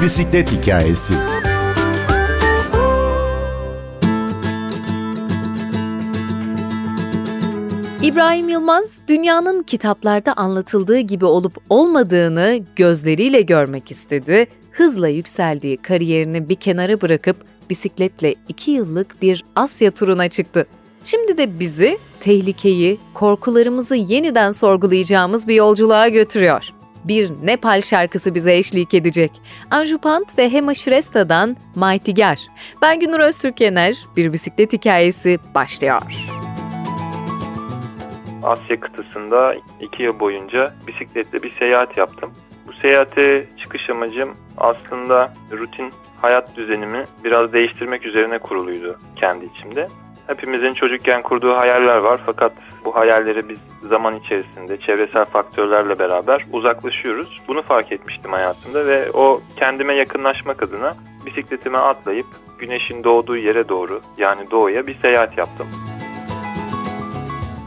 Bir bisiklet hikayesi. İbrahim Yılmaz, dünyanın kitaplarda anlatıldığı gibi olup olmadığını gözleriyle görmek istedi. Hızla yükseldiği kariyerini bir kenara bırakıp bisikletle iki yıllık bir Asya turuna çıktı. Şimdi de bizi tehlikeyi, korkularımızı yeniden sorgulayacağımız bir yolculuğa götürüyor. Bir Nepal şarkısı bize eşlik edecek. Anju Pant ve Hema Shresta'dan Maytigar. Ben Günür Öztürk Yener, bir bisiklet hikayesi başlıyor. Asya kıtasında iki yıl boyunca bisikletle bir seyahat yaptım. Bu seyahate çıkış amacım aslında rutin hayat düzenimi biraz değiştirmek üzerine kuruluydu kendi içimde. Hepimizin çocukken kurduğu hayaller var fakat bu hayalleri biz zaman içerisinde çevresel faktörlerle beraber uzaklaşıyoruz. Bunu fark etmiştim hayatımda ve o kendime yakınlaşmak adına bisikletime atlayıp güneşin doğduğu yere doğru yani doğuya bir seyahat yaptım.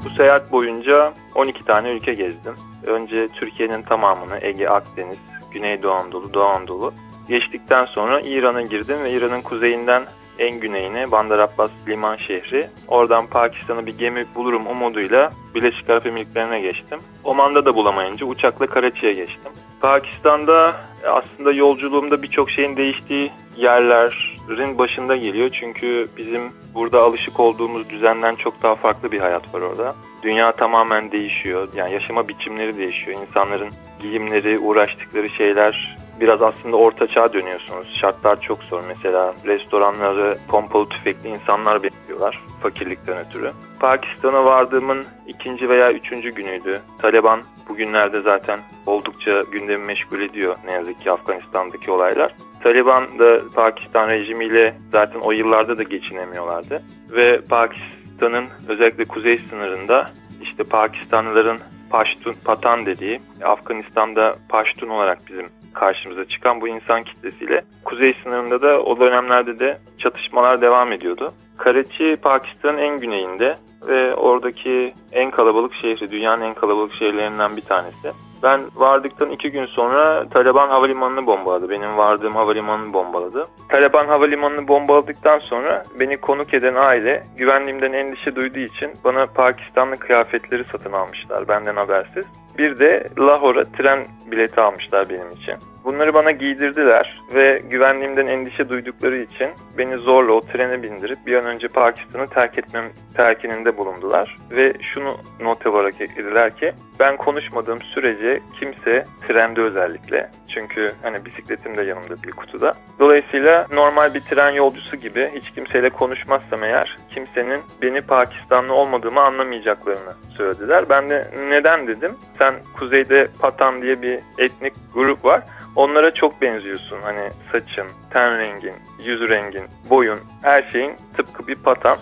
Bu seyahat boyunca 12 tane ülke gezdim. Önce Türkiye'nin tamamını Ege, Akdeniz, Güneydoğu Anadolu, Doğu Anadolu geçtikten sonra İran'a girdim ve İran'ın kuzeyinden en güneyine Bandar Abbas liman şehri. Oradan Pakistan'a bir gemi bulurum umuduyla Birleşik Arap Emirlikleri'ne geçtim. Oman'da da bulamayınca uçakla Karachi'ye geçtim. Pakistan'da aslında yolculuğumda birçok şeyin değiştiği yerlerin başında geliyor. Çünkü bizim burada alışık olduğumuz düzenden çok daha farklı bir hayat var orada. Dünya tamamen değişiyor. Yani yaşama biçimleri değişiyor. İnsanların giyimleri, uğraştıkları şeyler biraz aslında orta çağ dönüyorsunuz. Şartlar çok zor. Mesela restoranları pompalı tüfekli insanlar bekliyorlar fakirlikten ötürü. Pakistan'a vardığımın ikinci veya üçüncü günüydü. Taliban bugünlerde zaten oldukça gündemi meşgul ediyor ne yazık ki Afganistan'daki olaylar. Taliban da Pakistan rejimiyle zaten o yıllarda da geçinemiyorlardı. Ve Pakistan'ın özellikle kuzey sınırında işte Pakistanlıların Paştun, Patan dediği, Afganistan'da Paştun olarak bizim karşımıza çıkan bu insan kitlesiyle kuzey sınırında da o dönemlerde de çatışmalar devam ediyordu. Karachi Pakistan'ın en güneyinde ve oradaki en kalabalık şehri, dünyanın en kalabalık şehirlerinden bir tanesi. Ben vardıktan iki gün sonra Taliban havalimanını bombaladı. Benim vardığım havalimanını bombaladı. Taliban havalimanını bombaladıktan sonra beni konuk eden aile güvenliğimden endişe duyduğu için bana Pakistanlı kıyafetleri satın almışlar benden habersiz. Bir de Lahore'a tren bileti almışlar benim için. Bunları bana giydirdiler ve güvenliğimden endişe duydukları için beni zorla o trene bindirip bir an önce Pakistan'ı terk etmem terkininde bulundular. Ve şunu not olarak eklediler ki ben konuşmadığım sürece kimse trende özellikle çünkü hani bisikletim de yanımda bir kutuda. Dolayısıyla normal bir tren yolcusu gibi hiç kimseyle konuşmazsam eğer kimsenin beni Pakistanlı olmadığımı anlamayacaklarını söylediler. Ben de neden dedim. Sen kuzeyde Patan diye bir etnik grup var. Onlara çok benziyorsun. Hani saçın, ten rengin, yüz rengin, boyun, her şeyin tıpkı bir patan.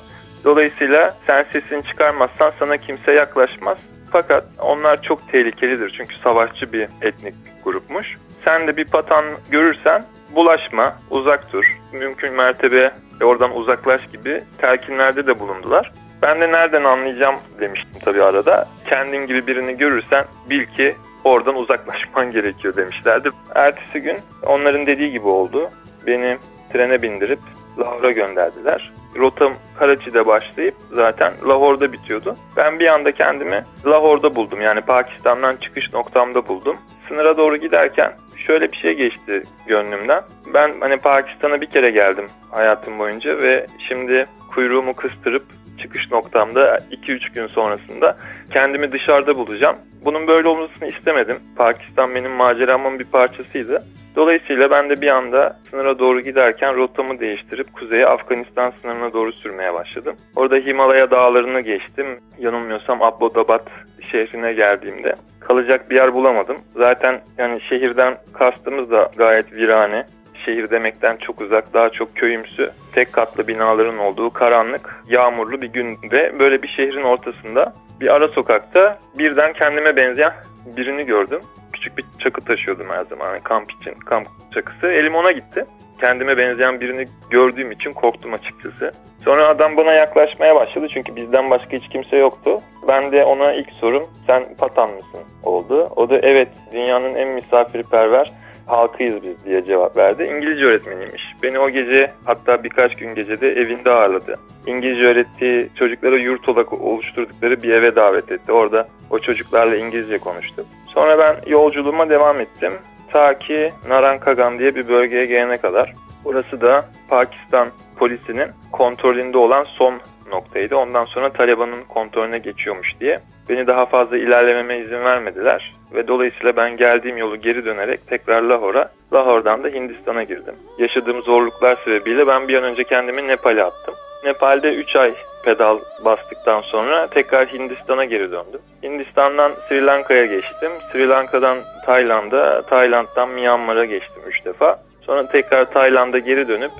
Dolayısıyla sen sesini çıkarmazsan sana kimse yaklaşmaz. Fakat onlar çok tehlikelidir çünkü savaşçı bir etnik grupmuş. Sen de bir patan görürsen bulaşma, uzak dur. Mümkün mertebe oradan uzaklaş gibi telkinlerde de bulundular. Ben de nereden anlayacağım demiştim tabii arada. Kendin gibi birini görürsen bil ki oradan uzaklaşman gerekiyor demişlerdi. Ertesi gün onların dediği gibi oldu. Beni trene bindirip Lahora gönderdiler. Rotam Karachi'de başlayıp zaten Lahor'da bitiyordu. Ben bir anda kendimi Lahor'da buldum. Yani Pakistan'dan çıkış noktamda buldum. Sınıra doğru giderken şöyle bir şey geçti gönlümden. Ben hani Pakistan'a bir kere geldim hayatım boyunca ve şimdi kuyruğumu kıstırıp çıkış noktamda 2-3 gün sonrasında kendimi dışarıda bulacağım. Bunun böyle olmasını istemedim. Pakistan benim maceramın bir parçasıydı. Dolayısıyla ben de bir anda sınıra doğru giderken rotamı değiştirip kuzeye Afganistan sınırına doğru sürmeye başladım. Orada Himalaya dağlarını geçtim. Yanılmıyorsam Abbottabad şehrine geldiğimde kalacak bir yer bulamadım. Zaten yani şehirden kastımız da gayet virane şehir demekten çok uzak, daha çok köyümsü, tek katlı binaların olduğu karanlık, yağmurlu bir günde böyle bir şehrin ortasında bir ara sokakta birden kendime benzeyen birini gördüm. Küçük bir çakı taşıyordum her zaman yani kamp için, kamp çakısı. Elim ona gitti. Kendime benzeyen birini gördüğüm için korktum açıkçası. Sonra adam bana yaklaşmaya başladı çünkü bizden başka hiç kimse yoktu. Ben de ona ilk sorum sen Patan mısın oldu. O da evet dünyanın en misafirperver halkıyız biz diye cevap verdi. İngilizce öğretmeniymiş. Beni o gece hatta birkaç gün gecede evinde ağırladı. İngilizce öğrettiği çocuklara yurt olarak oluşturdukları bir eve davet etti. Orada o çocuklarla İngilizce konuştu. Sonra ben yolculuğuma devam ettim. Ta ki Narankagan diye bir bölgeye gelene kadar. Burası da Pakistan polisinin kontrolünde olan son noktaydı. Ondan sonra Taliban'ın kontrolüne geçiyormuş diye. Beni daha fazla ilerlememe izin vermediler ve dolayısıyla ben geldiğim yolu geri dönerek tekrar Lahora, Lahor'dan da Hindistan'a girdim. Yaşadığım zorluklar sebebiyle ben bir an önce kendimi Nepal'e attım. Nepal'de 3 ay pedal bastıktan sonra tekrar Hindistan'a geri döndüm. Hindistan'dan Sri Lanka'ya geçtim. Sri Lanka'dan Tayland'a, Tayland'dan Myanmar'a geçtim 3 defa. Sonra tekrar Tayland'a geri dönüp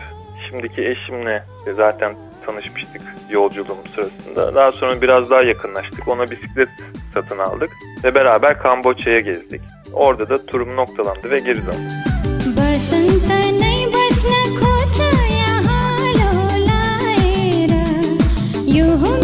şimdiki eşimle zaten tanışmıştık yolculuğum sırasında. Daha sonra biraz daha yakınlaştık. Ona bisiklet satın aldık ve beraber Kamboçya'ya gezdik. Orada da turum noktalandı ve geri döndüm. yolculuk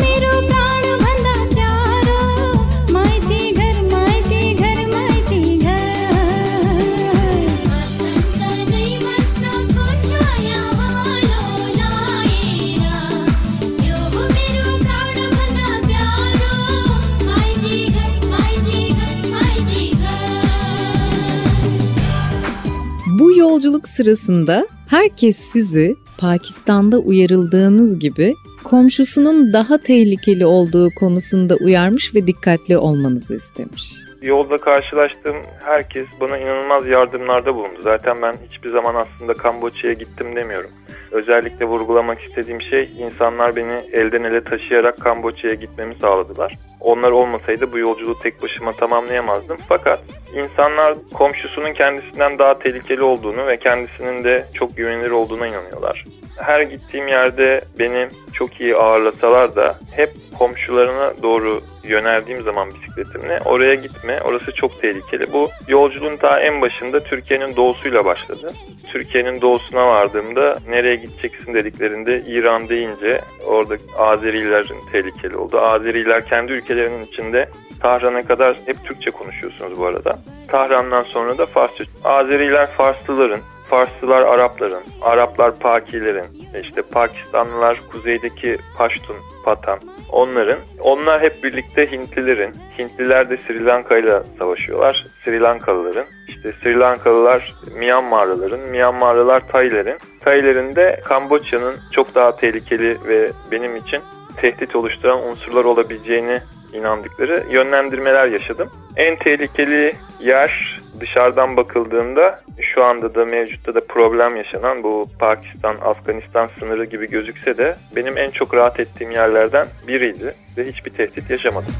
sırasında herkes sizi Pakistan'da uyarıldığınız gibi komşusunun daha tehlikeli olduğu konusunda uyarmış ve dikkatli olmanızı istemiş. Yolda karşılaştığım herkes bana inanılmaz yardımlarda bulundu. Zaten ben hiçbir zaman aslında Kamboçya'ya gittim demiyorum. Özellikle vurgulamak istediğim şey insanlar beni elden ele taşıyarak Kamboçya'ya gitmemi sağladılar. Onlar olmasaydı bu yolculuğu tek başıma tamamlayamazdım. Fakat insanlar komşusunun kendisinden daha tehlikeli olduğunu ve kendisinin de çok güvenilir olduğuna inanıyorlar. Her gittiğim yerde beni çok iyi ağırlasalar da hep komşularına doğru yöneldiğim zaman bisikletimle oraya gitme, orası çok tehlikeli. Bu yolculuğun ta en başında Türkiye'nin doğusuyla başladı. Türkiye'nin doğusuna vardığımda nereye gideceksin dediklerinde İran deyince orada Azerilerin tehlikeli oldu. Azeriler kendi ülkelerinin içinde Tahran'a kadar hep Türkçe konuşuyorsunuz bu arada. Tahran'dan sonra da Farsça. Azeriler Farslıların, Farslılar Arapların, Araplar Pakilerin, işte Pakistanlılar kuzeydeki Paştun, Patan, onların. Onlar hep birlikte Hintlilerin. Hintliler de Sri Lanka ile savaşıyorlar. Sri Lankalıların. İşte Sri Lankalılar Myanmarlıların, Myanmarlılar Taylerin. Taylerin de Kamboçya'nın çok daha tehlikeli ve benim için tehdit oluşturan unsurlar olabileceğini inandıkları yönlendirmeler yaşadım. En tehlikeli yer dışarıdan bakıldığında şu anda da mevcutta da problem yaşanan bu Pakistan-Afganistan sınırı gibi gözükse de benim en çok rahat ettiğim yerlerden biriydi ve hiçbir tehdit yaşamadım.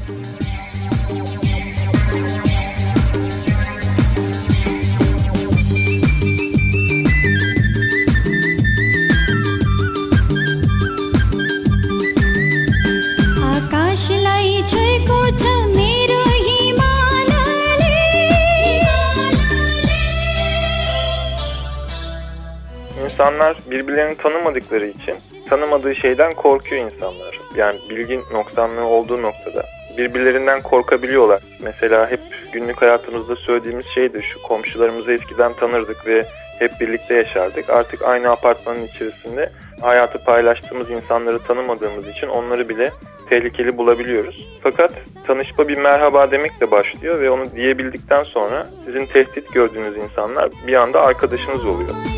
İnsanlar birbirlerini tanımadıkları için tanımadığı şeyden korkuyor insanlar. Yani bilgin noksanlığı olduğu noktada birbirlerinden korkabiliyorlar. Mesela hep günlük hayatımızda söylediğimiz şeydir şu komşularımızı eskiden tanırdık ve hep birlikte yaşardık. Artık aynı apartmanın içerisinde hayatı paylaştığımız insanları tanımadığımız için onları bile tehlikeli bulabiliyoruz. Fakat tanışma bir merhaba demekle başlıyor ve onu diyebildikten sonra sizin tehdit gördüğünüz insanlar bir anda arkadaşınız oluyor.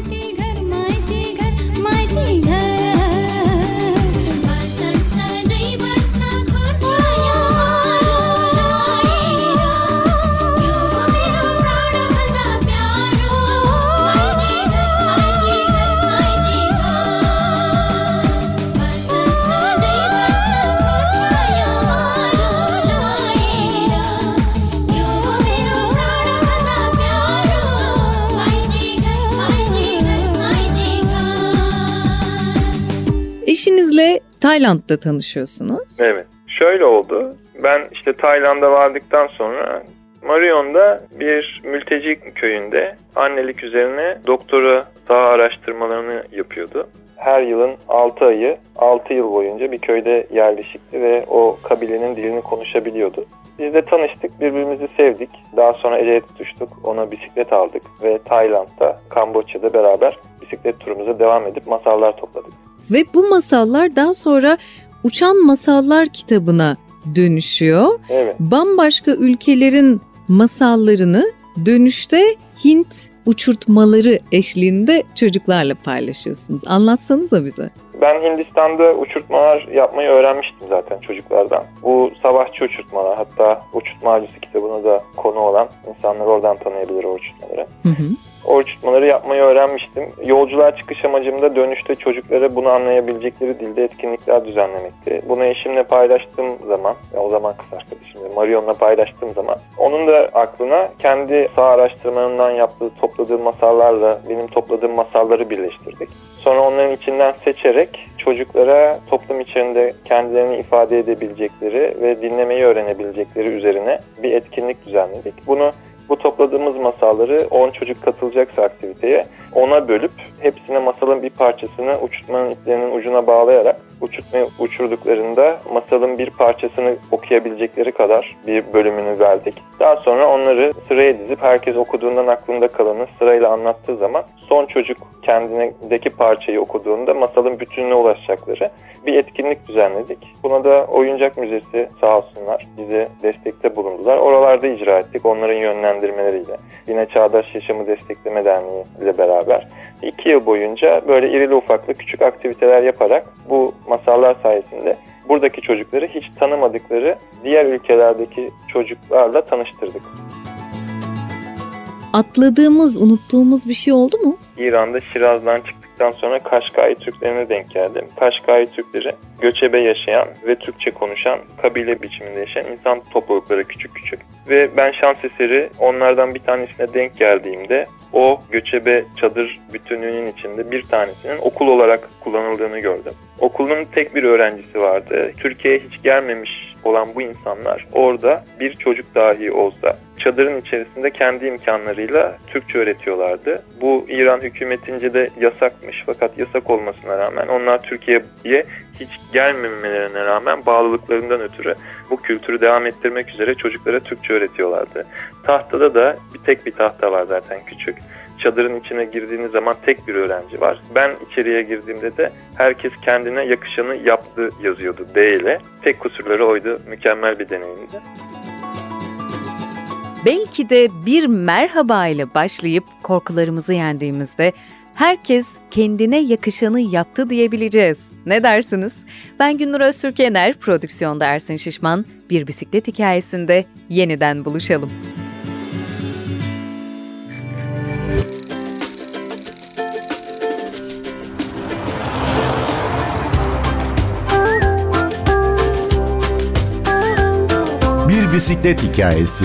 Eşinizle Tayland'da tanışıyorsunuz. Evet. Şöyle oldu. Ben işte Tayland'a vardıktan sonra Marion'da bir mülteci köyünde annelik üzerine doktora daha araştırmalarını yapıyordu. her yılın 6 ayı 6 yıl boyunca bir köyde yerleşikti ve o kabilenin dilini konuşabiliyordu. Biz de tanıştık, birbirimizi sevdik. Daha sonra el ele tutuştuk, ona bisiklet aldık ve Tayland'da, Kamboçya'da beraber bisiklet turumuza devam edip masallar topladık. Ve bu masallar daha sonra Uçan Masallar kitabına dönüşüyor. Evet. Bambaşka ülkelerin masallarını dönüşte Hint uçurtmaları eşliğinde çocuklarla paylaşıyorsunuz. Anlatsanıza bize. Ben Hindistan'da uçurtmalar yapmayı öğrenmiştim zaten çocuklardan. Bu savaşçı uçurtmalar hatta uçurtma avcısı kitabına da konu olan insanlar oradan tanıyabilir o uçurtmaları. Hı hı. O uçurtmaları yapmayı öğrenmiştim. Yolculuğa çıkış amacım da dönüşte çocuklara bunu anlayabilecekleri dilde etkinlikler düzenlemekti. Bunu eşimle paylaştığım zaman, o zaman kız arkadaşımla Marion'la paylaştığım zaman onun da aklına kendi sağ araştırmalarından yaptığı, topladığı masallarla benim topladığım masalları birleştirdik. Sonra onların içinden seçerek çocuklara toplum içinde kendilerini ifade edebilecekleri ve dinlemeyi öğrenebilecekleri üzerine bir etkinlik düzenledik. Bunu bu topladığımız masalları 10 çocuk katılacaksa aktiviteye ona bölüp hepsine masalın bir parçasını uçurtmanın iplerinin ucuna bağlayarak uçurtmayı uçurduklarında masalın bir parçasını okuyabilecekleri kadar bir bölümünü verdik. Daha sonra onları sıraya dizip herkes okuduğundan aklında kalanı sırayla anlattığı zaman son çocuk kendindeki parçayı okuduğunda masalın bütününe ulaşacakları bir etkinlik düzenledik. Buna da Oyuncak Müzesi sağ olsunlar bize destekte bulundular. Oralarda icra ettik onların yönlendirmeleriyle. Yine Çağdaş Yaşamı Destekleme Derneği ile beraber iki yıl boyunca böyle irili ufaklı küçük aktiviteler yaparak bu masallar sayesinde buradaki çocukları hiç tanımadıkları diğer ülkelerdeki çocuklarla tanıştırdık. Atladığımız, unuttuğumuz bir şey oldu mu? İran'da Şiraz'dan çıktıktan sonra Kaşkai Türklerine denk geldim. Kaşkai Türkleri göçebe yaşayan ve Türkçe konuşan kabile biçiminde yaşayan insan toplulukları küçük küçük. Ve ben şans eseri onlardan bir tanesine denk geldiğimde o göçebe çadır bütünlüğünün içinde bir tanesinin okul olarak kullanıldığını gördüm. Okulun tek bir öğrencisi vardı. Türkiye'ye hiç gelmemiş olan bu insanlar orada bir çocuk dahi olsa çadırın içerisinde kendi imkanlarıyla Türkçe öğretiyorlardı. Bu İran hükümetince de yasakmış fakat yasak olmasına rağmen onlar Türkiye'ye hiç gelmemelerine rağmen bağlılıklarından ötürü bu kültürü devam ettirmek üzere çocuklara Türkçe öğretiyorlardı. Tahtada da bir tek bir tahta var zaten küçük. Çadırın içine girdiğiniz zaman tek bir öğrenci var. Ben içeriye girdiğimde de herkes kendine yakışanı yaptı yazıyordu D ile. Tek kusurları oydu. Mükemmel bir deneyimdi. Belki de bir merhaba ile başlayıp korkularımızı yendiğimizde herkes kendine yakışanı yaptı diyebileceğiz. Ne dersiniz? Ben Gündür Öztürk prodüksiyonda Ersin Şişman. Bir bisiklet hikayesinde yeniden buluşalım. Bisiklet hikayesi.